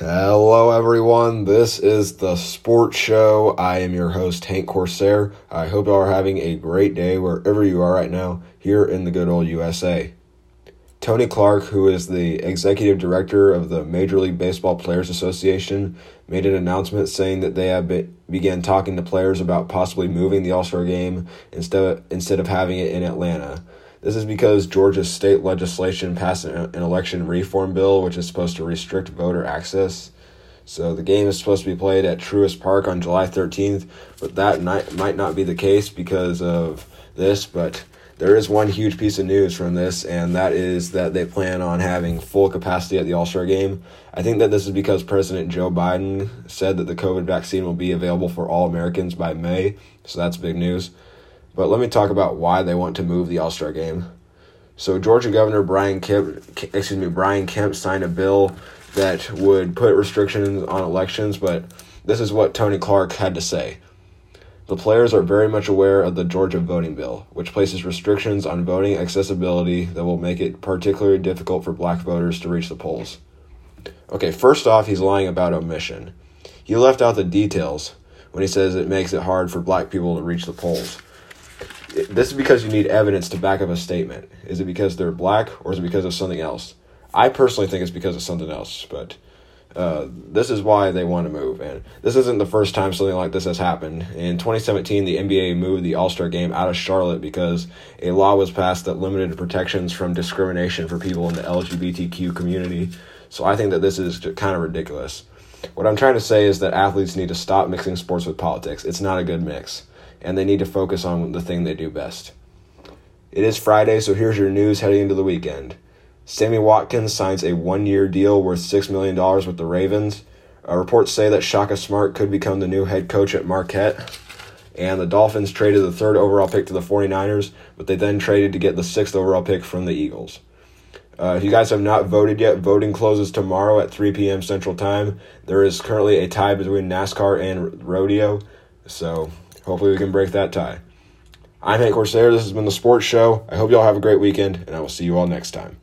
Hello, everyone. This is the Sports Show. I am your host, Hank Corsair. I hope you are having a great day wherever you are right now here in the good old USA. Tony Clark, who is the executive director of the Major League Baseball Players Association, made an announcement saying that they have been, began talking to players about possibly moving the All Star game instead of, instead of having it in Atlanta. This is because Georgia's state legislation passed an, election reform bill, which is supposed to restrict voter access. So the game is supposed to be played at Truist Park on July 13th, but that night might not be the case because of this. But there is one huge piece of news from this, and that is that they plan on having full capacity at the All Star game. I think that this is because President Joe Biden said that the COVID vaccine will be available for all Americans by May, so that's big news. But let me talk about why they want to move the All Star game. So Georgia Governor Brian Kemp, excuse me, Brian Kemp signed a bill that would put restrictions on elections, but this is what Tony Clark had to say. The players are very much aware of the Georgia voting bill, which places restrictions on voting accessibility that will make it particularly difficult for black voters to reach the polls. Okay, first off, he's lying about omission. He left out the details when he says it makes it hard for black people to reach the polls. This is because you need evidence to back up a statement. Is it because they're black or is it because of something else? I personally think it's because of something else, but uh, this is why they want to move. And this isn't the first time something like this has happened. In 2017, the NBA moved the All Star game out of Charlotte because a law was passed that limited protections from discrimination for people in the LGBTQ community. So I think that this is kind of ridiculous. What I'm trying to say is that athletes need to stop mixing sports with politics. It's not a good mix, and they need to focus on the thing they do best. It is Friday, so here's your news heading into the weekend. Sammy Watkins signs a one year deal worth $6 million with the Ravens. Uh, reports say that Shaka Smart could become the new head coach at Marquette. And the Dolphins traded the third overall pick to the 49ers, but they then traded to get the sixth overall pick from the Eagles. Uh, if you guys have not voted yet, voting closes tomorrow at 3 p.m. Central Time. There is currently a tie between NASCAR and rodeo, so hopefully we can break that tie. I'm Hank Corsair. This has been the Sports Show. I hope y'all have a great weekend, and I will see you all next time.